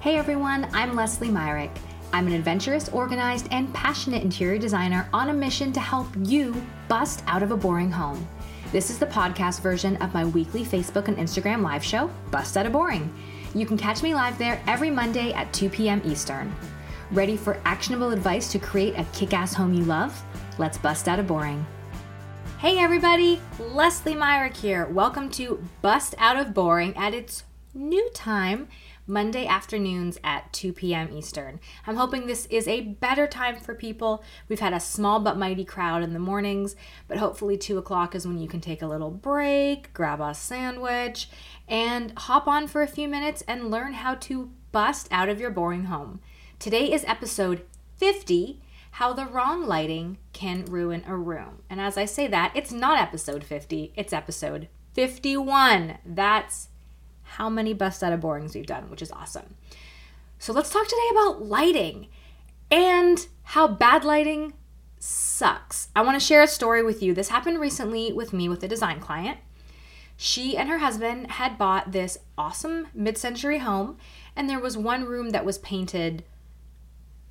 Hey everyone, I'm Leslie Myrick. I'm an adventurous, organized, and passionate interior designer on a mission to help you bust out of a boring home. This is the podcast version of my weekly Facebook and Instagram live show, Bust Out of Boring. You can catch me live there every Monday at 2 p.m. Eastern. Ready for actionable advice to create a kick ass home you love? Let's bust out of boring. Hey everybody, Leslie Myrick here. Welcome to Bust Out of Boring at its new time, Monday afternoons at 2 p.m. Eastern. I'm hoping this is a better time for people. We've had a small but mighty crowd in the mornings, but hopefully 2 o'clock is when you can take a little break, grab a sandwich, and hop on for a few minutes and learn how to bust out of your boring home. Today is episode 50 how the wrong lighting can ruin a room. And as I say that, it's not episode 50, it's episode 51. That's how many bust out of borings we've done, which is awesome. So let's talk today about lighting and how bad lighting sucks. I want to share a story with you. This happened recently with me with a design client. She and her husband had bought this awesome mid century home, and there was one room that was painted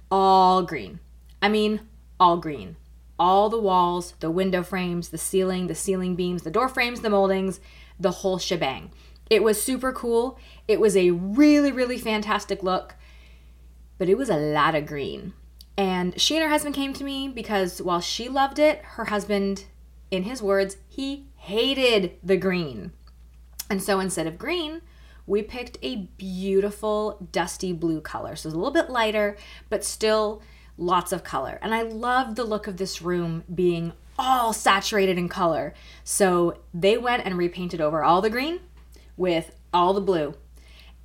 all green. I mean, all green. All the walls, the window frames, the ceiling, the ceiling beams, the door frames, the moldings, the whole shebang. It was super cool. It was a really, really fantastic look, but it was a lot of green. And she and her husband came to me because while she loved it, her husband, in his words, he hated the green. And so instead of green, we picked a beautiful dusty blue color. So it's a little bit lighter, but still lots of color. And I love the look of this room being all saturated in color. So they went and repainted over all the green with all the blue.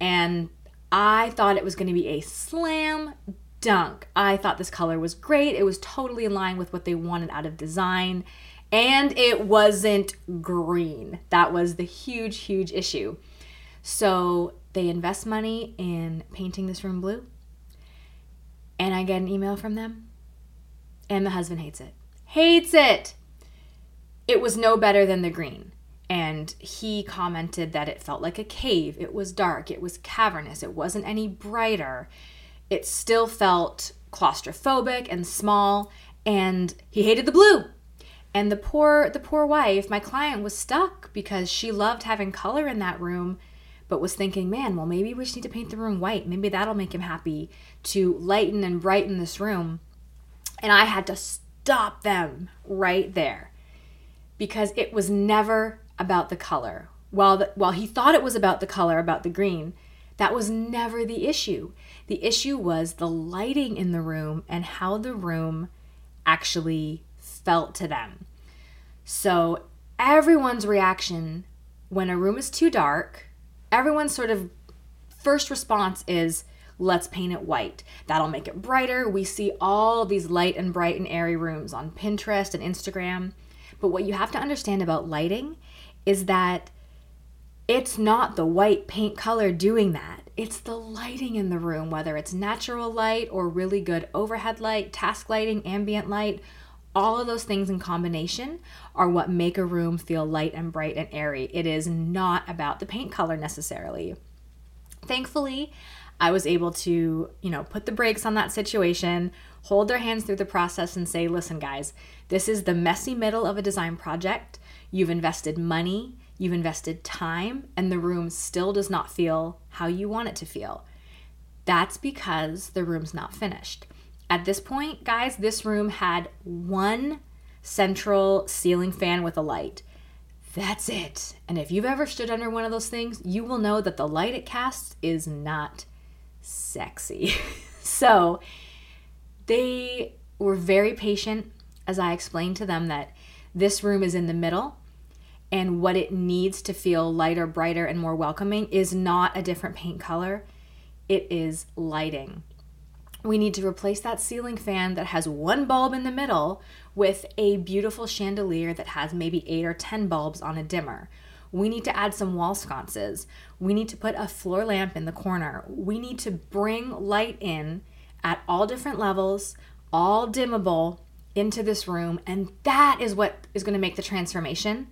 And I thought it was going to be a slam dunk. I thought this color was great. It was totally in line with what they wanted out of design. And it wasn't green. That was the huge, huge issue. So they invest money in painting this room blue and I get an email from them, and the husband hates it. Hates it! It was no better than the green. And he commented that it felt like a cave. It was dark. It was cavernous. It wasn't any brighter. It still felt claustrophobic and small. And he hated the blue. And the poor the poor wife, my client was stuck because she loved having color in that room but was thinking, man, well, maybe we just need to paint the room white. Maybe that'll make him happy to lighten and brighten this room. And I had to stop them right there because it was never about the color. While, the, while he thought it was about the color, about the green, that was never the issue. The issue was the lighting in the room and how the room actually felt to them. So, everyone's reaction when a room is too dark everyone's sort of first response is let's paint it white. That'll make it brighter. We see all these light and bright and airy rooms on Pinterest and Instagram. But what you have to understand about lighting is that it's not the white paint color doing that. It's the lighting in the room, whether it's natural light or really good overhead light, task lighting, ambient light, all of those things in combination are what make a room feel light and bright and airy. It is not about the paint color necessarily. Thankfully, I was able to, you know, put the brakes on that situation, hold their hands through the process and say, "Listen, guys, this is the messy middle of a design project. You've invested money, you've invested time, and the room still does not feel how you want it to feel." That's because the room's not finished. At this point, guys, this room had one central ceiling fan with a light. That's it. And if you've ever stood under one of those things, you will know that the light it casts is not sexy. so they were very patient as I explained to them that this room is in the middle and what it needs to feel lighter, brighter, and more welcoming is not a different paint color, it is lighting we need to replace that ceiling fan that has one bulb in the middle with a beautiful chandelier that has maybe eight or 10 bulbs on a dimmer. We need to add some wall sconces. We need to put a floor lamp in the corner. We need to bring light in at all different levels, all dimmable into this room. And that is what is going to make the transformation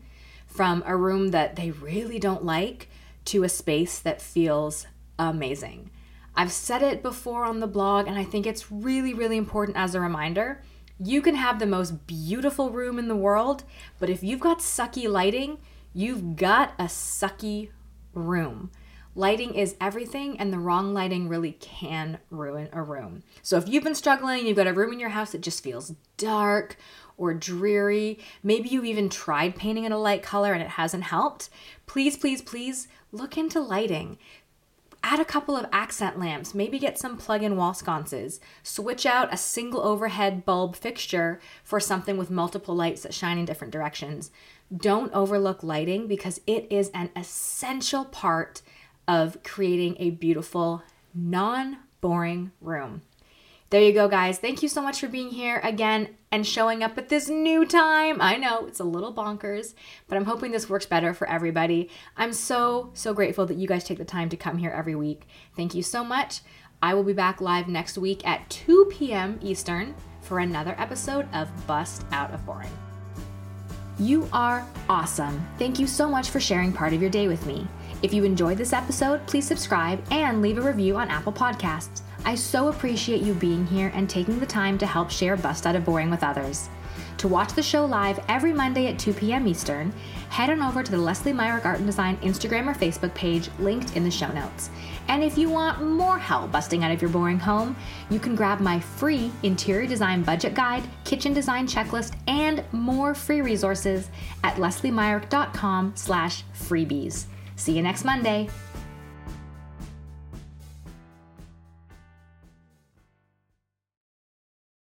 from a room that they really don't like to a space that feels amazing. I've said it before on the blog, and I think it's really, really important as a reminder. You can have the most beautiful room in the world, but if you've got sucky lighting, you've got a sucky room. Lighting is everything, and the wrong lighting really can ruin a room. So, if you've been struggling, you've got a room in your house that just feels dark or dreary, maybe you even tried painting it a light color and it hasn't helped, please, please, please look into lighting. Add a couple of accent lamps, maybe get some plug in wall sconces. Switch out a single overhead bulb fixture for something with multiple lights that shine in different directions. Don't overlook lighting because it is an essential part of creating a beautiful, non boring room. There you go, guys. Thank you so much for being here again and showing up at this new time. I know it's a little bonkers, but I'm hoping this works better for everybody. I'm so, so grateful that you guys take the time to come here every week. Thank you so much. I will be back live next week at 2 p.m. Eastern for another episode of Bust Out of Boring. You are awesome. Thank you so much for sharing part of your day with me. If you enjoyed this episode, please subscribe and leave a review on Apple Podcasts. I so appreciate you being here and taking the time to help share Bust Out of Boring with others. To watch the show live every Monday at 2 p.m. Eastern, head on over to the Leslie Myrick Art and Design Instagram or Facebook page linked in the show notes. And if you want more help busting out of your boring home, you can grab my free interior design budget guide, kitchen design checklist, and more free resources at lesliemyrick.com slash freebies. See you next Monday.